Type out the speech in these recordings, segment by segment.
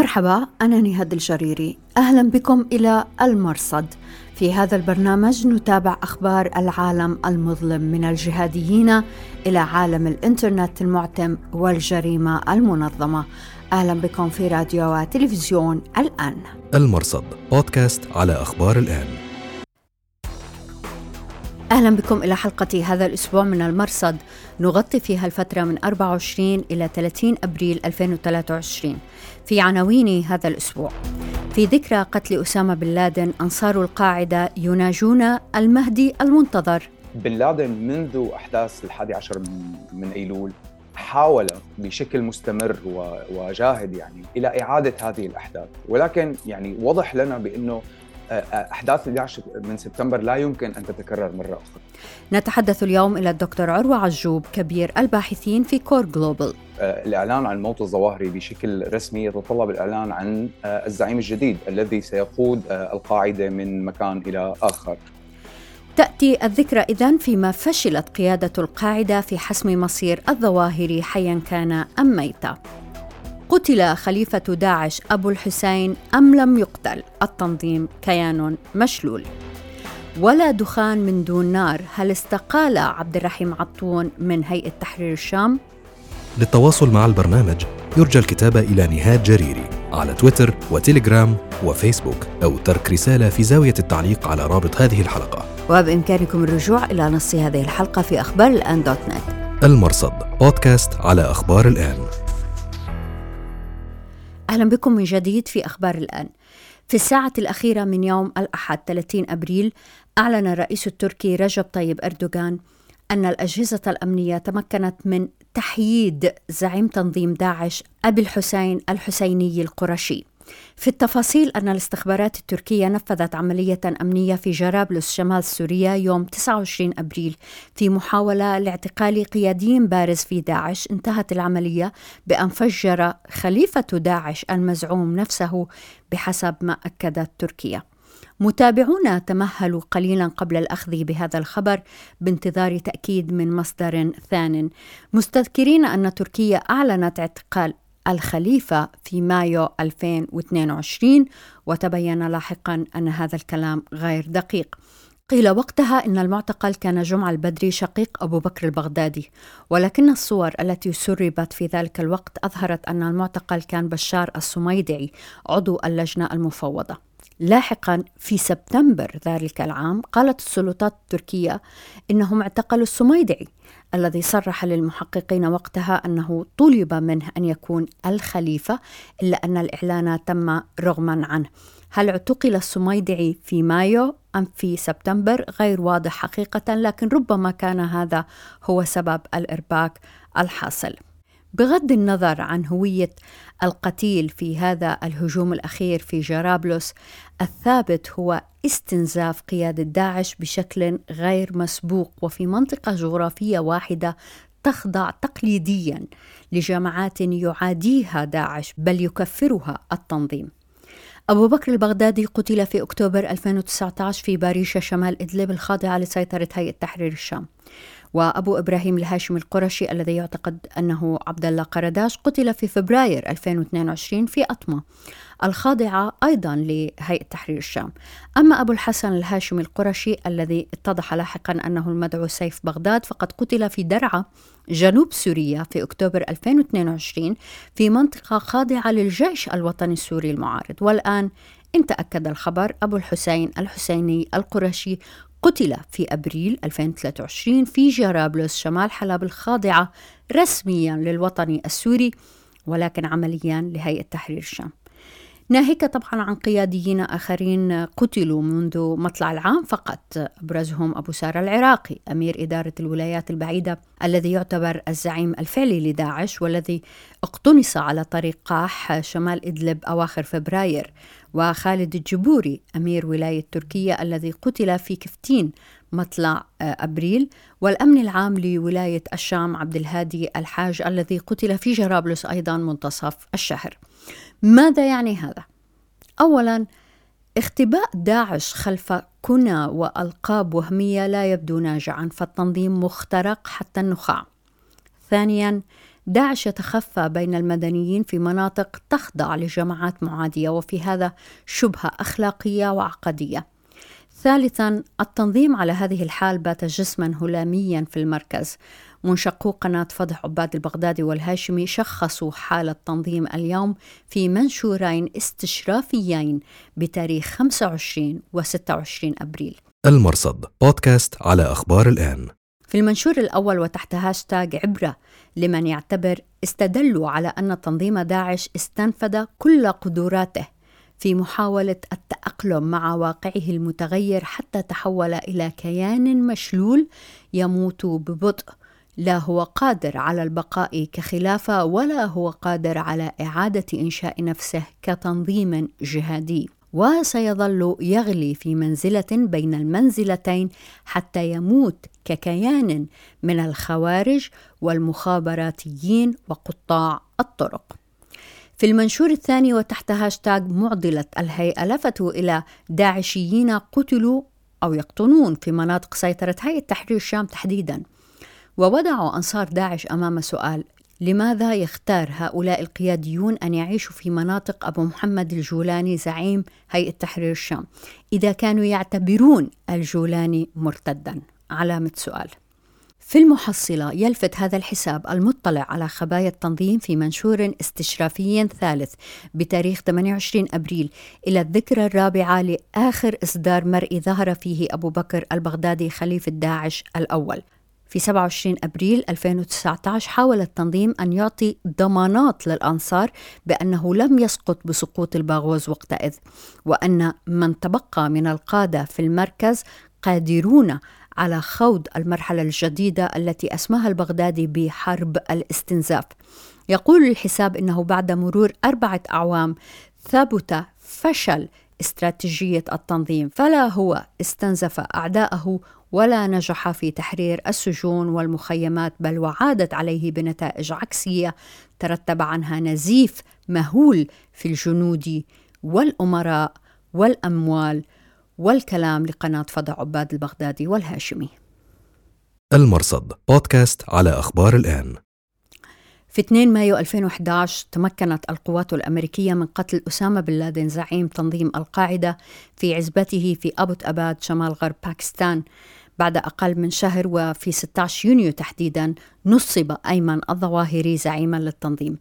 مرحبا أنا نهاد الجريري. أهلا بكم إلى المرصد. في هذا البرنامج نتابع أخبار العالم المظلم من الجهاديين إلى عالم الإنترنت المعتم والجريمة المنظمة. أهلا بكم في راديو وتلفزيون الآن. المرصد بودكاست على أخبار الآن. أهلا بكم إلى حلقة هذا الأسبوع من المرصد. نغطي فيها الفترة من 24 إلى 30 أبريل 2023 في عناوين هذا الأسبوع. في ذكرى قتل أسامة بن لادن أنصار القاعدة يناجون المهدي المنتظر. بن لادن منذ أحداث الحادي عشر من أيلول حاول بشكل مستمر وجاهد يعني إلى إعادة هذه الأحداث. ولكن يعني وضح لنا بأنه أحداث 11 من سبتمبر لا يمكن أن تتكرر مرة أخرى. نتحدث اليوم إلى الدكتور عروة عجوب كبير الباحثين في COAR Global. الإعلان عن موت الظواهري بشكل رسمي يتطلب الإعلان عن الزعيم الجديد الذي سيقود القاعدة من مكان إلى آخر. تأتي الذكرى إذن فيما فشلت قيادة القاعدة في حسم مصير الظواهري حيا كان أم ميتا. قتل خليفة داعش أبو الحسين أم لم يقتل. التنظيم كيان مشلول. ولا دخان من دون نار. هل استقال عبد الرحيم عطون من هيئة تحرير الشام؟ للتواصل مع البرنامج يرجى الكتابة إلى نهاد جريري على تويتر وتليجرام وفيسبوك أو ترك رسالة في زاوية التعليق على رابط هذه الحلقة. وبإمكانكم الرجوع إلى نص هذه الحلقة في أخبار الآن دوت نت. المرصد بودكاست على أخبار الآن. أهلا بكم من جديد في أخبار الآن. في الساعة الأخيرة من يوم الأحد 30 أبريل أعلن الرئيس التركي رجب طيب أردوغان أن الأجهزة الأمنية تمكنت من تحييد زعيم تنظيم داعش أبي الحسين الحسيني القرشي. في التفاصيل أن الاستخبارات التركية نفذت عملية أمنية في جرابلس شمال سوريا يوم 29 أبريل. في محاولة لاعتقال قيادي بارز في داعش انتهت العملية بأن فجر خليفة داعش المزعوم نفسه بحسب ما أكدت تركيا. متابعون تمهلوا قليلا قبل الأخذ بهذا الخبر بانتظار تأكيد من مصدر ثان. مستذكرين أن تركيا أعلنت اعتقال الخليفة في مايو 2022 وتبين لاحقا أن هذا الكلام غير دقيق. قيل وقتها إن المعتقل كان جمع البدري شقيق أبو بكر البغدادي ولكن الصور التي سربت في ذلك الوقت أظهرت أن المعتقل كان بشار السميدعي عضو اللجنة المفوضة. لاحقا في سبتمبر ذلك العام قالت السلطات التركية إنهم اعتقلوا السميدعي الذي صرح للمحققين وقتها أنه طلب منه أن يكون الخليفة إلا أن الإعلان تم رغما عنه. هل اعتقل السميدعي في مايو أم في سبتمبر غير واضح حقيقة لكن ربما كان هذا هو سبب الإرباك الحاصل. بغض النظر عن هوية القتيل في هذا الهجوم الأخير في جرابلس الثابت هو استنزاف قيادة داعش بشكل غير مسبوق وفي منطقة جغرافية واحدة تخضع تقليديا لجماعات يعاديها داعش بل يكفرها التنظيم. أبو بكر البغدادي قتل في أكتوبر 2019 في باريشة شمال إدلب الخاضعة لسيطرة هيئة تحرير الشام. وأبو إبراهيم الهاشمي القرشي الذي يعتقد أنه عبد الله قرداش قتل في فبراير 2022 في أطمة الخاضعة أيضا لهيئة تحرير الشام. أما أبو الحسن الهاشمي القرشي الذي اتضح لاحقا أنه المدعو سيف بغداد فقد قتل في درعا جنوب سوريا في أكتوبر 2022 في منطقة خاضعة للجيش الوطني السوري المعارض. والآن إن تأكد الخبر أبو الحسين الحسيني القرشي قتل في أبريل 2023 في جرابلس شمال حلب الخاضعة رسميا للوطني السوري ولكن عمليا لهيئة تحرير الشام. ناهيك طبعا عن قياديين آخرين قتلوا منذ مطلع العام فقط أبرزهم أبو سارة العراقي أمير إدارة الولايات البعيدة الذي يعتبر الزعيم الفعلي لداعش والذي اقتنص على طريق قاح شمال إدلب أواخر فبراير. وخالد الجبوري أمير ولاية تركيا الذي قتل في كفتين مطلع أبريل. والأمن العام لولاية الشام عبد الهادي الحاج الذي قتل في جرابلس أيضا منتصف الشهر. ماذا يعني هذا؟ أولا اختباء داعش خلف كنى وألقاب وهمية لا يبدو ناجعا فالتنظيم مخترق حتى النخاع. ثانيا داعش يتخفى بين المدنيين في مناطق تخضع لجماعات معادية وفي هذا شبهة أخلاقية وعقدية. ثالثا التنظيم على هذه الحال بات جسما هلاميا في المركز. منشقو قناة فضح عباد البغدادي والهاشمي شخصوا حال التنظيم اليوم في منشورين استشرافيين بتاريخ 25 و 26 أبريل. المرصد بودكاست على أخبار الآن. في المنشور الأول وتحت هاشتاج عبرة لمن يعتبر استدلوا على أن تنظيم داعش استنفذ كل قدراته في محاولة التأقلم مع واقعه المتغير حتى تحول إلى كيان مشلول يموت ببطء. لا هو قادر على البقاء كخلافة ولا هو قادر على إعادة إنشاء نفسه كتنظيم جهادي. وسيظل يغلي في منزلة بين المنزلتين حتى يموت ككيان من الخوارج والمخابراتيين وقطاع الطرق. في المنشور الثاني وتحت هاشتاج معضلة الهيئة لفتوا إلى داعشيين قتلوا أو يقطنون في مناطق سيطرة هيئة تحرير الشام تحديدا. ووضعوا أنصار داعش أمام سؤال لماذا يختار هؤلاء القياديون أن يعيشوا في مناطق أبو محمد الجولاني زعيم هيئة تحرير الشام إذا كانوا يعتبرون الجولاني مرتدا. علامة سؤال. في المحصلة يلفت هذا الحساب المطلع على خبايا التنظيم في منشور استشرافي ثالث بتاريخ 28 أبريل إلى الذكرى الرابعة لآخر إصدار مرئي ظهر فيه أبو بكر البغدادي خليفة داعش الأول. في 27 أبريل 2019 حاول التنظيم أن يعطي ضمانات للأنصار بأنه لم يسقط بسقوط الباغوز وقتئذ وأن من تبقى من القادة في المركز قادرون على خوض المرحلة الجديدة التي أسماها البغدادي بحرب الاستنزاف. يقول الحساب إنه بعد مرور أربعة أعوام ثبت فشل استراتيجية التنظيم فلا هو استنزف أعداءه ولا نجح في تحرير السجون والمخيمات بل وعادت عليه بنتائج عكسية ترتب عنها نزيف مهول في الجنود والأمراء والأموال والكلام لقناة فضع عباد البغدادي والهاشمي. المرصد بودكاست على أخبار الآن. في 2 مايو 2011 تمكنت القوات الأمريكية من قتل أسامة بن لادن زعيم تنظيم القاعدة في عزبته في أبوت أباد شمال غرب باكستان بعد أقل من شهر وفي 16 يونيو تحديدا نصب أيمن الظواهري زعيما للتنظيم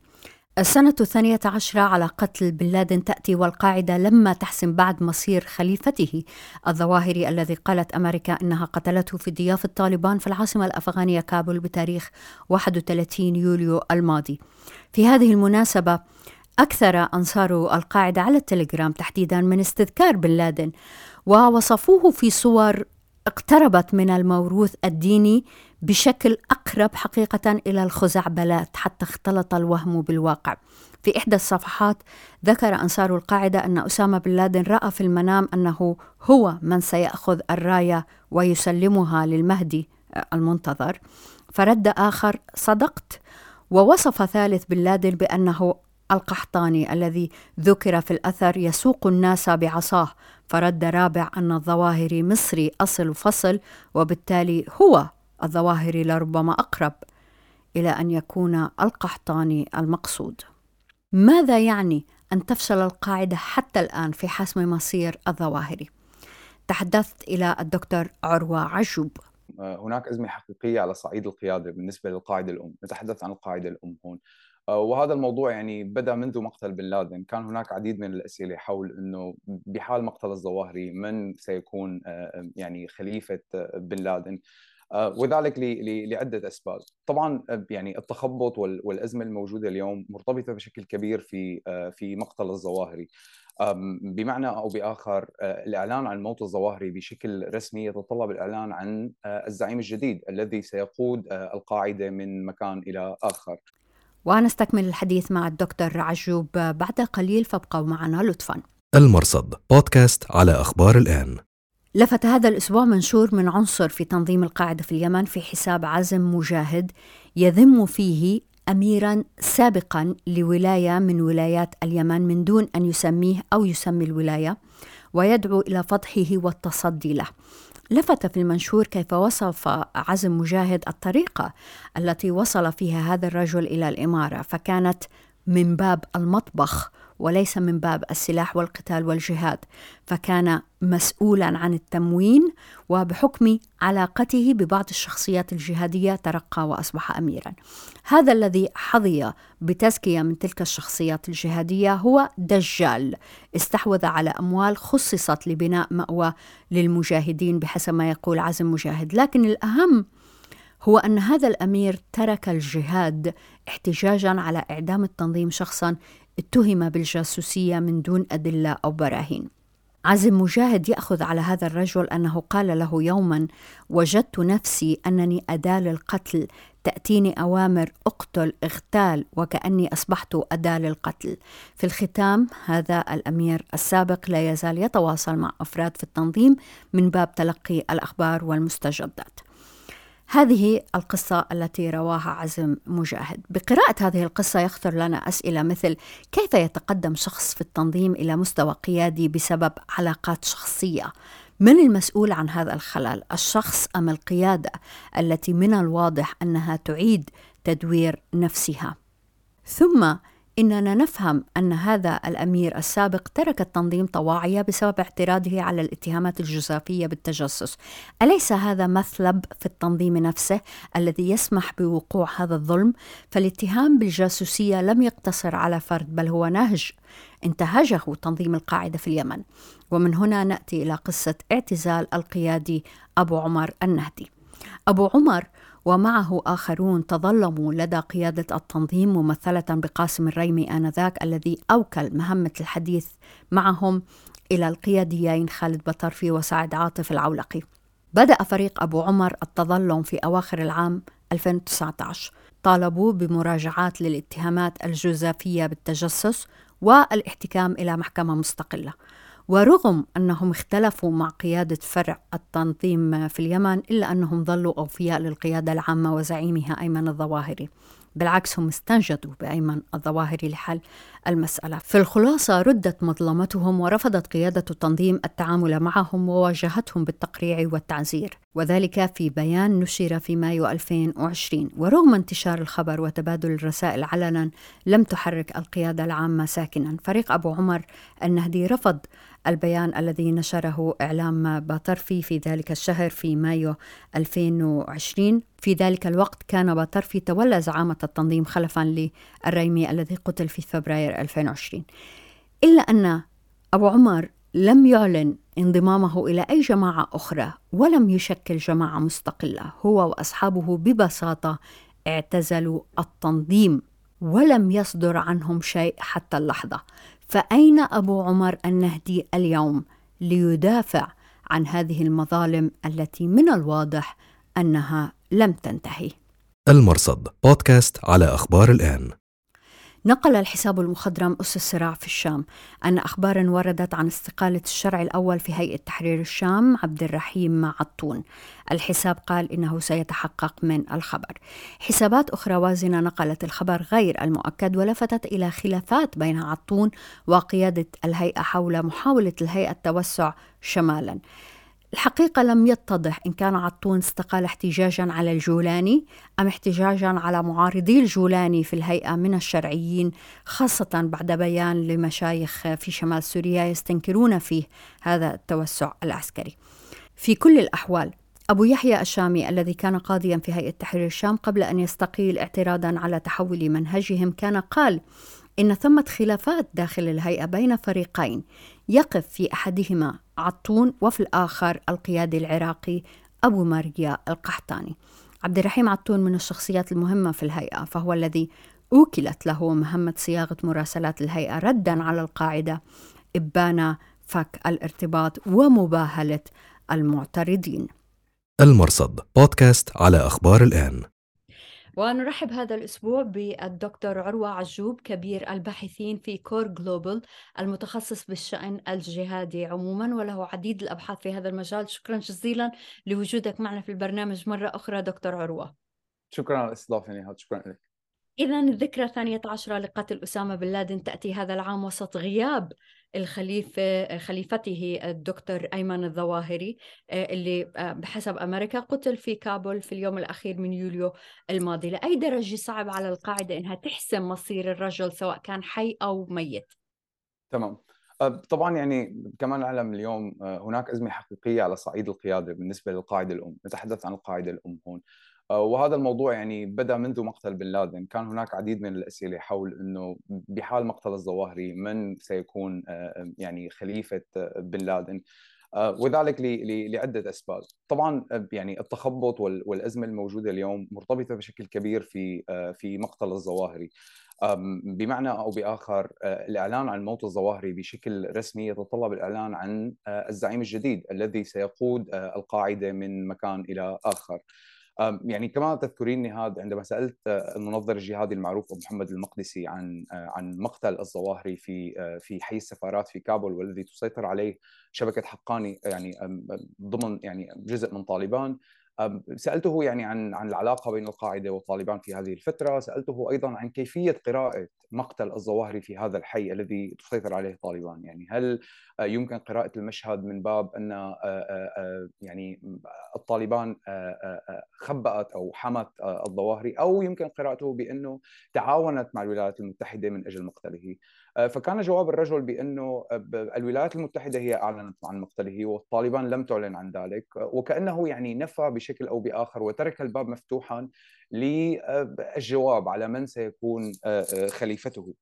السنة الثانية عشرة على قتل بن لادن تأتي والقاعدة لما تحسم بعد مصير خليفته. الظواهري الذي قالت أمريكا أنها قتلته في ضيافة طالبان في العاصمة الأفغانية كابول بتاريخ 31 يوليو الماضي. في هذه المناسبة أكثر أنصار القاعدة على التليجرام تحديدا من استذكار بن لادن ووصفوه في صور اقتربت من الموروث الديني بشكل أقرب حقيقة إلى الخزعبلات حتى اختلط الوهم بالواقع. في إحدى الصفحات ذكر أنصار القاعدة أن أسامة بن لادن رأى في المنام أنه هو من سيأخذ الراية ويسلمها للمهدي المنتظر. فرد آخر صدقت ووصف ثالث بن لادن بأنه القحطاني الذي ذكر في الأثر يسوق الناس بعصاه فرد رابع أن الظواهري مصري أصل وفصل وبالتالي هو الظواهري لربما أقرب إلى أن يكون القحطاني المقصود. ماذا يعني أن تفشل القاعدة حتى الآن في حسم مصير الظواهري؟ تحدثت إلى الدكتور عروة عجوب. هناك أزمة حقيقية على صعيد القيادة بالنسبة للقاعدة الأم. نتحدث عن القاعدة الأم هون. آه، وهذا الموضوع يعني بدأ منذ مقتل بن لادن. كان هناك عديد من الأسئلة حول إنه بحال مقتل الظواهري من سيكون آه، يعني خليفة آه، بن لادن. وذلك لعدة أسباب. طبعا يعني التخبط والأزمة الموجودة اليوم مرتبطة بشكل كبير في في مقتل الظواهري. بمعنى أو بآخر الإعلان عن موت الظواهري بشكل رسمي يتطلب الإعلان عن الزعيم الجديد الذي سيقود القاعدة من مكان إلى آخر. ونستكمل الحديث مع الدكتور عجوب. بعد قليل فابقوا معنا لطفا. المرصد بودكاست على أخبار الآن. لفت هذا الأسبوع منشور من عنصر في تنظيم القاعدة في اليمن في حساب عزم مجاهد يذم فيه أميرا سابقا لولاية من ولايات اليمن من دون أن يسميه أو يسمي الولاية ويدعو إلى فضحه والتصدي له. لفت في المنشور كيف وصف عزم مجاهد الطريقة التي وصل فيها هذا الرجل إلى الإمارة فكانت من باب المطبخ. وليس من باب السلاح والقتال والجهاد فكان مسؤولا عن التموين وبحكم علاقته ببعض الشخصيات الجهادية ترقى وأصبح اميرا. هذا الذي حظي بتزكية من تلك الشخصيات الجهادية هو دجال استحوذ على أموال خصصت لبناء مأوى للمجاهدين بحسب ما يقول عزم مجاهد. لكن الأهم هو أن هذا الأمير ترك الجهاد احتجاجا على إعدام التنظيم شخصا اتهم بالجاسوسية من دون أدلة أو براهين. عزم مجاهد يأخذ على هذا الرجل أنه قال له يوما وجدت نفسي أنني أداة للقتل تأتيني أوامر أقتل اغتال وكأني أصبحت أداة للقتل. في الختام هذا الأمير السابق لا يزال يتواصل مع أفراد في التنظيم من باب تلقي الأخبار والمستجدات. هذه القصة التي رواها عزم مجاهد. بقراءة هذه القصة يخطر لنا أسئلة مثل كيف يتقدم شخص في التنظيم إلى مستوى قيادي بسبب علاقات شخصية؟ من المسؤول عن هذا الخلل الشخص أم القيادة التي من الواضح أنها تعيد تدوير نفسها؟ ثم إننا نفهم أن هذا الأمير السابق ترك التنظيم طواعية بسبب اعتراضه على الاتهامات الجزافية بالتجسس. أليس هذا مثلب في التنظيم نفسه الذي يسمح بوقوع هذا الظلم؟ فالاتهام بالجاسوسية لم يقتصر على فرد بل هو نهج انتهجه تنظيم القاعدة في اليمن. ومن هنا نأتي إلى قصة اعتزال القيادي أبو عمر النهدي. أبو عمر ومعه آخرون تظلموا لدى قيادة التنظيم ممثلة بقاسم الريمي آنذاك الذي أوكل مهمة الحديث معهم إلى القياديين خالد بطرفي وسعد عاطف العولقي. بدأ فريق أبو عمر التظلم في أواخر العام 2019 طالبوا بمراجعات للاتهامات الجزافية بالتجسس والإحتكام إلى محكمة مستقلة. ورغم أنهم اختلفوا مع قيادة فرع التنظيم في اليمن إلا أنهم ظلوا أوفياء للقيادة العامة وزعيمها أيمن الظواهري. بالعكس هم استنجدوا بأيمن الظواهري لحل المسألة. في الخلاصة ردت مظلمتهم ورفضت قيادة التنظيم التعامل معهم وواجهتهم بالتقريع والتعزير. وذلك في بيان نشر في مايو 2020 ورغم انتشار الخبر وتبادل الرسائل علنا لم تحرك القيادة العامة ساكنا. فريق أبو عمر النهدي رفض البيان الذي نشره إعلام باطرفي في ذلك الشهر في مايو 2020 في ذلك الوقت كان باطرفي تولى زعامة التنظيم خلفا للريمي الذي قتل في فبراير 2020 إلا أن أبو عمر لم يعلن انضمامه إلى أي جماعة أخرى ولم يشكل جماعة مستقلة. هو وأصحابه ببساطة اعتزلوا التنظيم ولم يصدر عنهم شيء حتى اللحظة. فأين أبو عمر النهدي اليوم ليدافع عن هذه المظالم التي من الواضح أنها لم تنتهي؟ المرصد بودكاست على أخبار الآن. نقل الحساب المخضرم أس الصراع في الشام. أن أخبارا وردت عن استقالة الشرع الأول في هيئة تحرير الشام عبد الرحيم عطون الحساب قال إنه سيتحقق من الخبر. حسابات أخرى وازنة نقلت الخبر غير المؤكد ولفتت إلى خلافات بين عطون وقيادة الهيئة حول محاولة الهيئة التوسع شمالا. الحقيقة لم يتضح إن كان عطون استقال احتجاجا على الجولاني أم احتجاجا على معارضي الجولاني في الهيئة من الشرعيين خاصة بعد بيان لمشايخ في شمال سوريا يستنكرون فيه هذا التوسع العسكري. في كل الأحوال أبو يحيى الشامي الذي كان قاضيا في هيئة تحرير الشام قبل أن يستقيل اعتراضا على تحول منهجهم كان قال إن ثمة خلافات داخل الهيئة بين فريقين يقف في أحدهما عطون وفي الآخر القيادي العراقي أبو ماريا القحطاني. عبد الرحيم عطون من الشخصيات المهمة في الهيئة فهو الذي أوكلت له مهمة صياغة مراسلات الهيئة ردا على القاعدة إبان فك الارتباط ومباهلة المعترضين. المرصد بودكاست على أخبار الآن. ونرحب هذا الأسبوع بالدكتور عروة عجوب كبير الباحثين في COAR Global المتخصص بالشأن الجهادي عموما وله عديد الأبحاث في هذا المجال. شكرا جزيلا لوجودك معنا في البرنامج مرة أخرى دكتور عروة. شكرا على الاستضافة نهاد. شكرا لك. إذا الذكرى الثانية عشرة لقتل أسامة بن لادن تأتي هذا العام وسط غياب الخليفة خليفته الدكتور أيمن الظواهري آه، اللي آه، بحسب أمريكا قتل في كابول في اليوم الأخير من يوليو الماضي. لأي درجة صعب على القاعدة إنها تحسم مصير الرجل سواء كان حي أو ميت؟ تمام. أه، طبعا يعني كما نعلم اليوم هناك أزمة حقيقية على صعيد القيادة بالنسبة للقاعدة الأم، نتحدث عن القاعدة الأم هون. وهذا الموضوع يعني بدأ منذ مقتل بن لادن، كان هناك عديد من الأسئلة حول إنه بحال مقتل الظواهري من سيكون يعني خليفة بن لادن؟ وذلك لعدة أسباب، طبعا يعني التخبط والأزمة الموجودة اليوم مرتبطة بشكل كبير في في مقتل الظواهري. بمعنى أو بآخر آه، الإعلان عن موت الظواهري بشكل رسمي يتطلب الإعلان عن آه، الزعيم الجديد الذي سيقود آه، القاعدة من مكان إلى آخر. يعني كما تذكرين نهاد عندما سألت المنظر الجهادي المعروف أبو محمد المقدسي عن عن مقتل الظواهري في في حي السفارات في كابول والذي تسيطر عليه شبكة حقاني يعني ضمن يعني جزء من طالبان. سألته يعني عن عن العلاقة بين القاعدة وطالبان في هذه الفترة، سألته أيضا عن كيفية قراءة مقتل الظواهري في هذا الحي الذي تسيطر عليه طالبان، يعني هل آه، يمكن قراءة المشهد من باب أن آه، آه، يعني الطالبان خبأت أو حمت الظواهري أو يمكن قراءته بأنه تعاونت مع الولايات المتحدة من أجل مقتله. فكان جواب الرجل بأنه الولايات المتحدة هي أعلنت عن مقتله والطالبان لم تعلن عن ذلك وكأنه يعني نفى بشكل أو بآخر وترك الباب مفتوحا للجواب على من سيكون خليفته.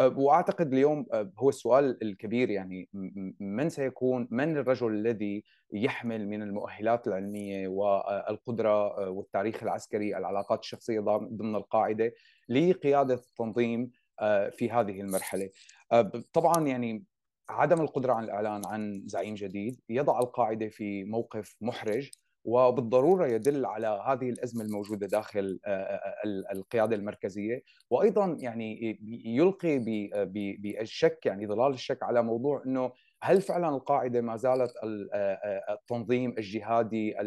وأعتقد اليوم هو السؤال الكبير يعني من سيكون من الرجل الذي يحمل من المؤهلات العلمية والقدره والتاريخ العسكري العلاقات الشخصية ضمن القاعدة لقيادة التنظيم آه، في هذه المرحلة. آه، طبعا يعني عدم القدرة على الإعلان عن زعيم جديد يضع القاعدة في موقف محرج وبالضرورة يدل على هذه الأزمة الموجودة داخل آه، القيادة المركزية وأيضا يعني يلقي بالشك يعني ظلال الشك على موضوع إنه هل فعلا القاعدة ما زالت التنظيم الجهادي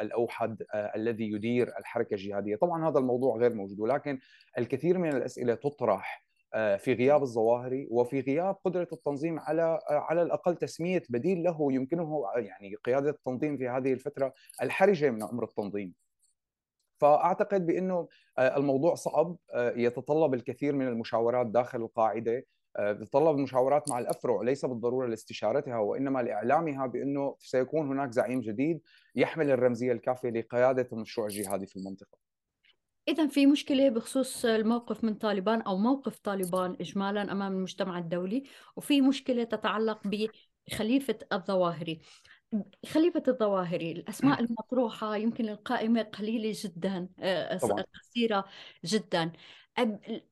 الأوحد الذي يدير الحركة الجهادية؟ طبعا هذا الموضوع غير موجود ولكن الكثير من الأسئلة تطرح آه، في غياب الظواهري وفي غياب قدرة التنظيم على آه، على الأقل تسمية بديل له يمكنه يعني قيادة التنظيم في هذه الفترة الحرجة من أمر التنظيم. فأعتقد بأنه آه، الموضوع صعب يتطلب الكثير من المشاورات داخل القاعدة تتطلب مشاورات مع الأفرع ليس بالضرورة لاستشارتها وإنما لإعلامها بأنه سيكون هناك زعيم جديد يحمل الرمزية الكافية لقيادة المشروع الجهادي في المنطقة. إذا في مشكلة بخصوص الموقف من طالبان أو موقف طالبان إجمالا أمام المجتمع الدولي وفي مشكلة تتعلق بخليفة الظواهري. خليفة الظواهري الأسماء المطروحة يمكن القائمة قليلة جدا آه، طبعا. قصيرة جدا.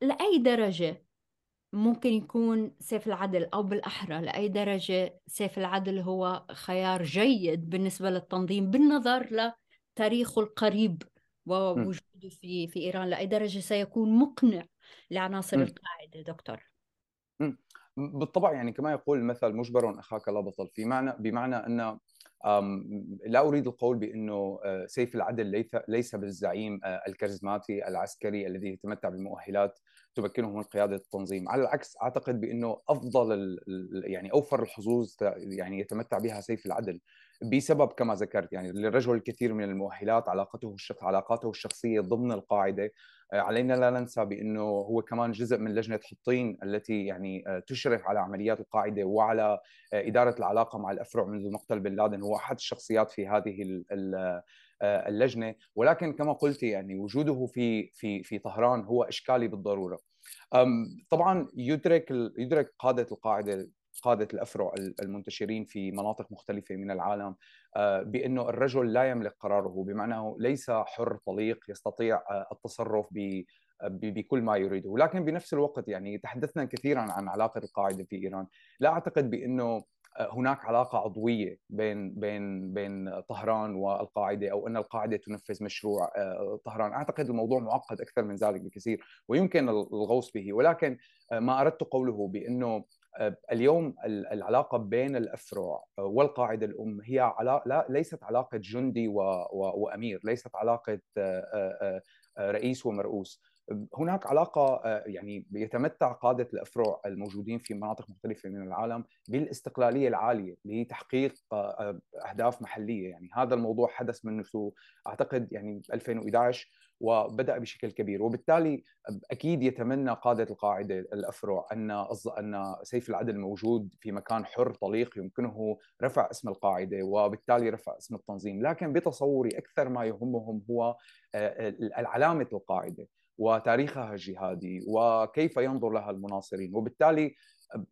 لأي درجة ممكن يكون سيف العدل أو بالأحرى؟ لأي درجة سيف العدل هو خيار جيد بالنسبة للتنظيم بالنظر لتاريخه القريب؟ ووجوده في في إيران لاي درجه سيكون مقنع لعناصر م. القاعدة دكتور. بالطبع يعني كما يقول المثل مجبر أخاك لا بطل في معنى بمعنى أن لا أريد القول بأنه آه، سيف العدل ليس بالزعيم آه، الكاريزماتي العسكري الذي يتمتع بمؤهلات تمكنه من قيادة التنظيم، على العكس أعتقد بأنه أفضل يعني أوفر الحظوظ يعني يتمتع بها سيف العدل بسبب كما ذكرت يعني للرجل الكثير من المؤهلات علاقته الشخص علاقاته الشخصية ضمن القاعدة. آه، علينا لا ننسى بأنه هو كمان جزء من لجنة حطين التي يعني آه، تشرف على عمليات القاعدة وعلى آه، إدارة العلاقة مع الأفرع منذ مقتل بن لادن. هو أحد الشخصيات في هذه اللجنة. ولكن كما قلت يعني وجوده في في في طهران هو إشكالي بالضرورة. طبعا يدرك يدرك قادة القاعدة قادة الأفرع المنتشرين في مناطق مختلفة من العالم آه، بأنه الرجل لا يملك قراره. بمعنى ليس حر طليق يستطيع آه، التصرف بكل ما يريده. ولكن بنفس الوقت يعني تحدثنا كثيرا عن علاقة القاعدة في إيران. لا أعتقد بأنه آه، هناك علاقة عضوية بين بين بين طهران والقاعدة أو أن القاعدة تنفذ مشروع طهران، أعتقد الموضوع معقد أكثر من ذلك بكثير ويمكن الغوص به ولكن ما أردت قوله بأنه اليوم العلاقة بين الأفرع والقاعدة الأم هي علاقة لا ليست علاقة جندي. وأمير، ليست علاقة رئيس ومرؤوس، هناك علاقة يعني يتمتع قادة الأفرع الموجودين في مناطق مختلفة من العالم بالاستقلالية العالية لتحقيق أهداف محلية. يعني هذا الموضوع حدث منه أعتقد يعني 2011 وبدأ بشكل كبير. وبالتالي أكيد يتمنى قادة القاعدة الأفرع أن أن سيف العدل موجود في مكان حر طليق يمكنه رفع اسم القاعدة وبالتالي رفع اسم التنظيم. لكن بتصوري أكثر ما يهمهم هو علامه القاعدة. وتاريخها الجهادي وكيف ينظر لها المناصرين. وبالتالي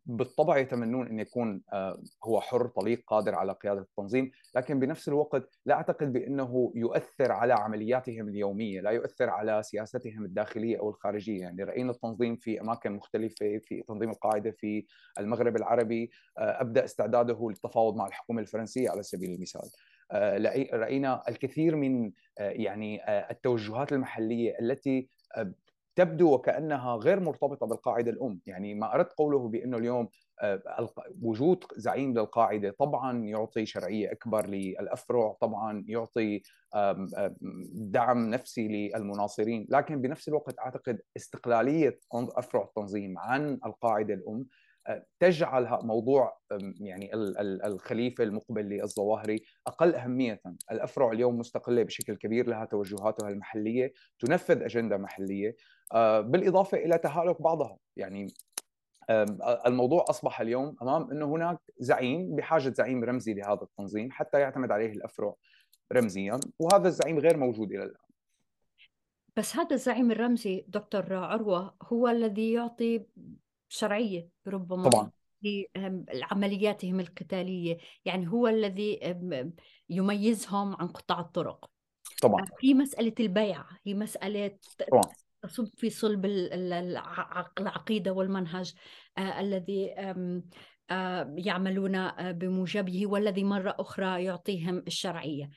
بالطبع يتمنون أن يكون آه، هو حر طليق قادر على قيادة التنظيم، لكن بنفس الوقت لا أعتقد بأنه يؤثر على عملياتهم اليومية، لا يؤثر على سياستهم الداخلية أو الخارجية، يعني رأينا التنظيم في أماكن مختلفة في تنظيم القاعدة في المغرب العربي آه، أبدأ استعداده للتفاوض مع الحكومة الفرنسية على سبيل المثال. آه، رأينا الكثير من يعني التوجهات المحلية التي تبدو وكأنها غير مرتبطة بالقاعدة الأم، يعني ما أردت قوله بأنه اليوم آه، وجود زعيم للقاعدة طبعا يعطي شرعية أكبر للأفرع، طبعا يعطي دعم نفسي للمناصرين، لكن بنفس الوقت أعتقد استقلالية أفرع التنظيم عن القاعدة الأم تجعل موضوع يعني الخليفة المقبل للظواهري أقل أهمية، الأفرع اليوم مستقلة بشكل كبير لها توجهاتها المحلية، تنفذ أجندة محلية، آه، بالإضافة إلى تهالك بعضها، يعني الموضوع أصبح اليوم أمام إنه هناك زعيم بحاجة زعيم رمزي لهذا التنظيم حتى يعتمد عليه الأفرع رمزيا، وهذا الزعيم غير موجود إلى الآن. بس هذا الزعيم الرمزي دكتور عروه هو الذي يعطي شرعية ربما طبعا. لعملياتهم القتالية. يعني هو الذي يميزهم عن قطاع الطرق. طبعا. في مسألة البيع هي مسألة طبعا. تصب في صلب العقيدة والمنهج آه الذي آه يعملون آه، بموجبه والذي مرة أخرى يعطيهم الشرعية.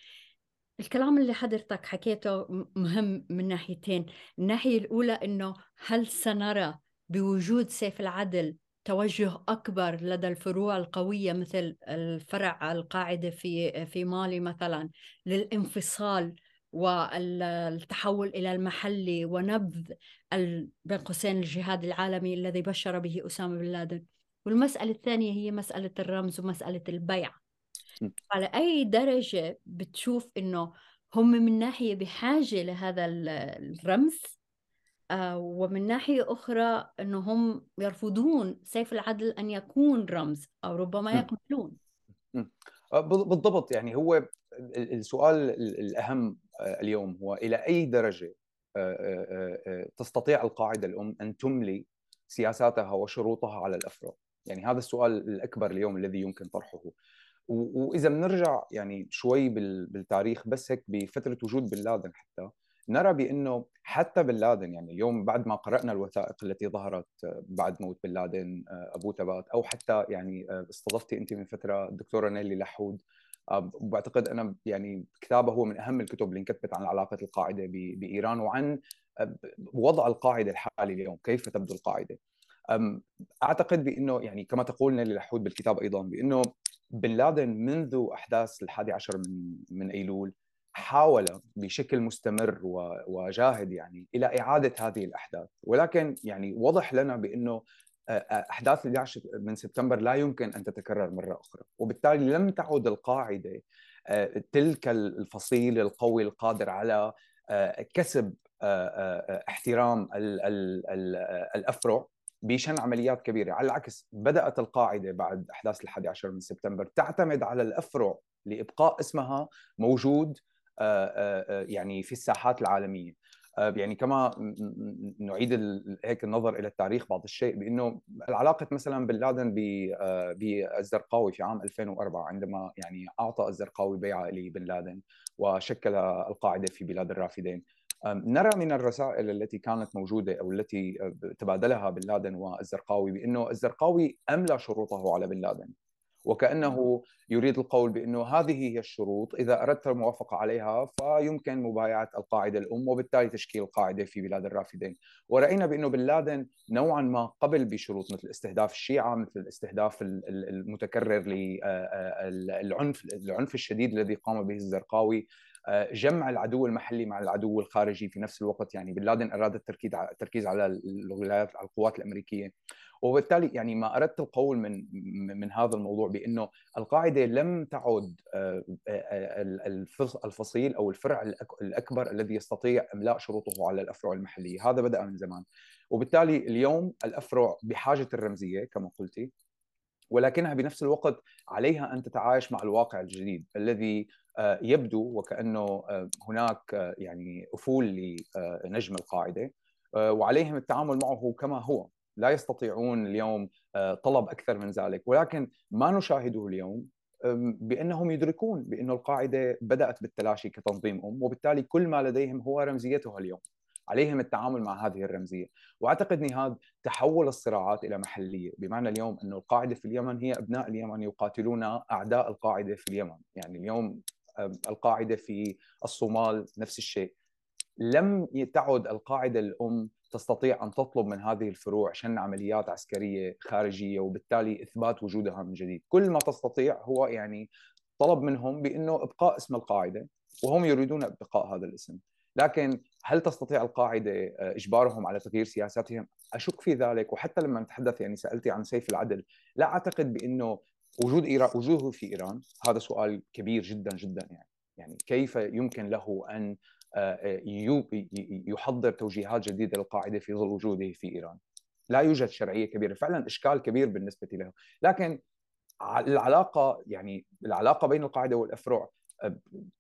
الكلام اللي حضرتك حكيته مهم من ناحيتين. الناحية الأولى أنه هل سنرى بوجود سيف العدل توجه أكبر لدى الفروع القوية مثل الفرع القاعدة في في مالي مثلا للانفصال والتحول إلى المحلي ونبذ بين قوسين الجهاد العالمي الذي بشر به أسامة بن لادن. والمسألة الثانية هي مسألة الرمز ومسألة البيع. على أي درجة بتشوف إنه هم من ناحية بحاجة لهذا الرمز؟ ومن ناحية أخرى أنه هم يرفضون سيف العدل أن يكون رمز أو ربما يقبلون آه، بالضبط يعني هو السؤال الأهم آه، اليوم هو إلى أي درجة تستطيع القاعدة الأم أن تملي سياساتها وشروطها على الأفراد؟ يعني هذا السؤال الأكبر اليوم الذي يمكن طرحه. وإذا بنرجع يعني شوي بالتاريخ بس هيك بفترة وجود بن لادن حتى نرى بأنه حتى بن لادن يعني اليوم بعد ما قرأنا الوثائق التي ظهرت بعد موت بن لادن آه، أبو تبات أو حتى يعني آه، استضفتي أنت من فترة الدكتوره نيلي لحود آه، بعتقد أنا يعني كتابه هو من أهم الكتب اللي انكتبت عن علاقه القاعدة بإيران وعن وضع القاعدة الحالي اليوم كيف تبدو القاعدة. أعتقد بأنه يعني كما تقول نيلي لحود بالكتاب أيضا بأنه بن لادن منذ أحداث الحادي عشر من من أيلول حاول بشكل مستمر وجاهد يعني إلى إعادة هذه الأحداث. ولكن يعني وضح لنا بأنه أحداث 11 من سبتمبر لا يمكن أن تتكرر مرة أخرى. وبالتالي لم تعد القاعدة تلك الفصيل القوي القادر على كسب احترام الأفرع بشن عمليات كبيرة. على العكس بدأت القاعدة بعد أحداث الحادي عشر من سبتمبر تعتمد على الأفرع لإبقاء اسمها موجود آه، آه، آه، يعني في الساحات العالمية. يعني كما نعيد هيك النظر إلى التاريخ بعض الشيء بأنه العلاقة مثلا بن لادن بالزرقاوي في عام 2004 عندما يعني أعطى الزرقاوي بيعة لبن لادن وشكل القاعدة في بلاد الرافدين. نرى من الرسائل التي كانت موجودة أو التي تبادلها بن لادن والزرقاوي بأنه الزرقاوي أملى شروطه على بن لادن. وكأنه يريد القول بأنه هذه هي الشروط إذا أردت الموافقة عليها فيمكن مبايعة القاعدة الأم وبالتالي تشكيل قاعدة في بلاد الرافدين. ورأينا بأنه بن لادن نوعا ما قبل بشروط مثل استهداف الشيعة مثل الاستهداف المتكرر للعنف العنف الشديد الذي قام به الزرقاوي. جمع العدو المحلي مع العدو الخارجي في نفس الوقت يعني بن لادن أراد التركيز التركيز على الولايات على القوات الأمريكية. وبالتالي يعني ما أردت القول من من هذا الموضوع بأنه القاعدة لم تعد آه، آه، الفصيل أو الفرع الأكبر الذي يستطيع إملاء شروطه على الأفرع المحلية، هذا بدأ من زمان. وبالتالي اليوم الأفرع بحاجة الرمزية كما قلتي ولكنها بنفس الوقت عليها أن تتعايش مع الواقع الجديد الذي آه، يبدو وكأنه هناك يعني أفول لنجم القاعدة وعليهم التعامل معه كما هو لا يستطيعون اليوم آه، طلب أكثر من ذلك. ولكن ما نشاهده اليوم بأنهم يدركون بأن القاعدة بدأت بالتلاشي كتنظيم أم وبالتالي كل ما لديهم هو رمزيتها اليوم. عليهم التعامل مع هذه الرمزية. وأعتقد نهاد تحول الصراعات إلى محلية بمعنى اليوم انه القاعدة في اليمن هي أبناء اليمن يقاتلون أعداء القاعدة في اليمن. يعني اليوم القاعدة في الصومال نفس الشيء. لم تعد القاعدة الأم تستطيع أن تطلب من هذه الفروع شن عمليات عسكرية خارجية وبالتالي إثبات وجودها من جديد، كل ما تستطيع هو يعني طلب منهم بإنه إبقاء اسم القاعدة وهم يريدون إبقاء هذا الاسم، لكن هل تستطيع القاعدة آه، إجبارهم على تغيير سياساتهم؟ أشك في ذلك وحتى لما نتحدث يعني سالتي عن سيف العدل، لا أعتقد بإنه وجود ايران وجوده في إيران هذا سؤال كبير جدا جدا يعني. يعني كيف يمكن له أن يحضر توجيهات جديدة للقاعدة في ظل وجوده في إيران. لا يوجد شرعية كبيرة، فعلا إشكال كبير بالنسبة له، لكن العلاقة يعني العلاقة بين القاعدة والأفرع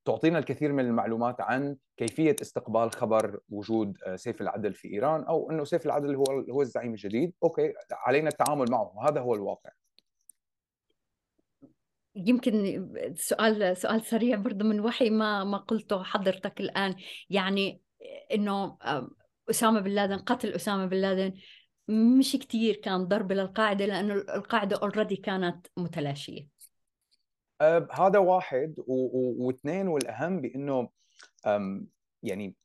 تعطينا الكثير من المعلومات عن كيفية استقبال خبر وجود سيف العدل في إيران أو إنه سيف العدل هو هو الزعيم الجديد، okay علينا التعامل معه وهذا هو الواقع. يمكن سؤال سؤال سريع برضه من وحي ما ما قلته حضرتك الآن. يعني إنه أسامة بن لادن قتل أسامة بن لادن مش كتير كان ضرب للقاعدة لأنه القاعدة already كانت متلاشية. هذا واحد واثنين والأهم بأنه يعني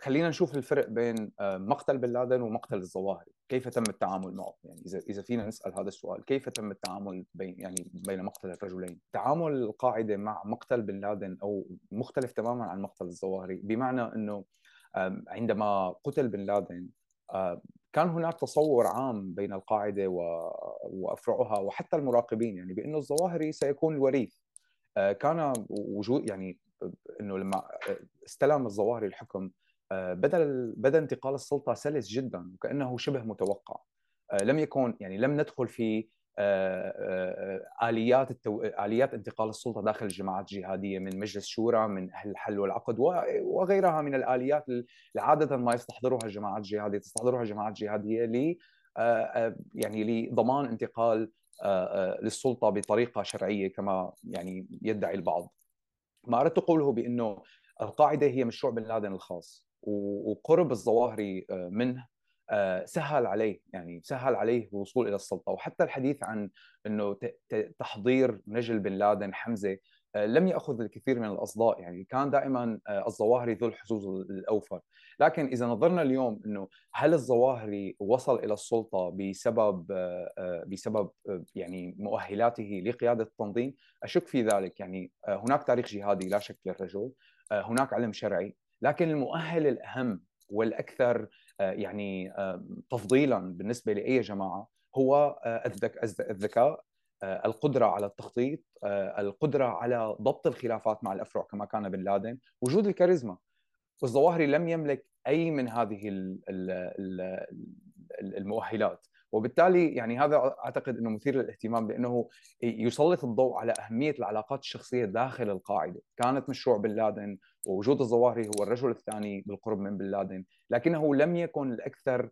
خلينا نشوف الفرق بين آه، مقتل بن لادن ومقتل الظواهري. كيف تم التعامل معه؟ يعني إذا إذا فينا نسأل هذا السؤال كيف تم التعامل بين يعني بين مقتل الرجلين؟ تعامل القاعدة مع مقتل بن لادن أو مختلف تماما عن مقتل الظواهري بمعنى إنه عندما قتل بن لادن كان هناك تصور عام بين القاعدة وأفرعها وحتى المراقبين يعني بأنه الظواهري سيكون الوريث. آه، كان وجود يعني إنه لما استلم الظواهري الحكم آه، بدا بدا انتقال السلطة سلس جدا وكأنه شبه متوقع. آه، لم يكن يعني لم ندخل في آه، آليات التو... آليات انتقال السلطة داخل الجماعات الجهادية من مجلس شورى من أهل الحل والعقد وغيرها من الآليات اللي عادة ما يستحضرها الجماعات الجهادية تستحضرها الجماعات الجهاديه ل يعني لضمان انتقال للسلطة بطريقة شرعية كما يعني يدعي البعض. ما أردت اقوله بأنه القاعدة هي مشروع بن لادن الخاص. وقرب الظواهري آه، منه آه، سهل عليه يعني سهل عليه الوصول إلى السلطة. وحتى الحديث عن إنه تحضير نجل بن لادن حمزة آه، لم يأخذ الكثير من الأصداء. يعني كان دائما الظواهري ذو الحظوظ الأوفر. لكن إذا نظرنا اليوم إنه هل الظواهري وصل إلى السلطة بسبب بسبب يعني مؤهلاته لقيادة التنظيم؟ أشك في ذلك. يعني هناك تاريخ جهادي لا شك للرجل هناك علم شرعي. لكن المؤهل الأهم والأكثر آه، يعني آه، تفضيلا بالنسبة لأي جماعة هو آه، الذكاء القدرة على التخطيط القدرة على ضبط الخلافات مع الافرع كما كان بن لادن وجود الكاريزما. والظواهري لم يملك أي من هذه المؤهلات. وبالتالي يعني هذا أعتقد إنه مثير للاهتمام لأنه يسلط الضوء على أهمية العلاقات الشخصية داخل القاعدة، كانت مشروع بن لادن ووجود الظواهري هو الرجل الثاني بالقرب من بن لادن، لكنه لم يكن الأكثر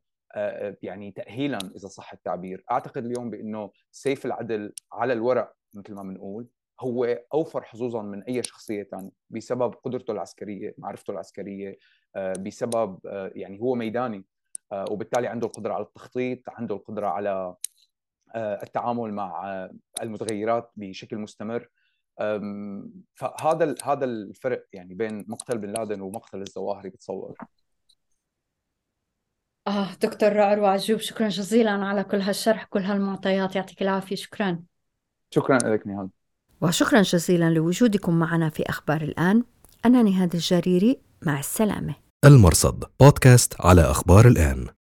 يعني تاهيلا إذا صح التعبير، أعتقد اليوم بإنه سيف العدل على الورق مثل ما بنقول هو أوفر حظوظا من أي شخصية ثانية بسبب قدرته العسكرية، معرفته العسكرية، بسبب يعني هو ميداني. آه، وبالتالي عنده القدرة على التخطيط عنده القدرة على آه، التعامل مع آه، المتغيرات بشكل مستمر. فهذا هذا الفرق يعني بين مقتل بن لادن ومقتل الظواهري بتصور. آه دكتور عروة عجوب شكرا جزيلا على كل هالشرح كل هالمعطيات يعطيك العافية شكرا. شكرا لك نهاد وشكرا جزيلا لوجودكم معنا في أخبار الآن. أنا نهاد الجريري مع السلامة. المرصد بودكاست على أخبار الآن.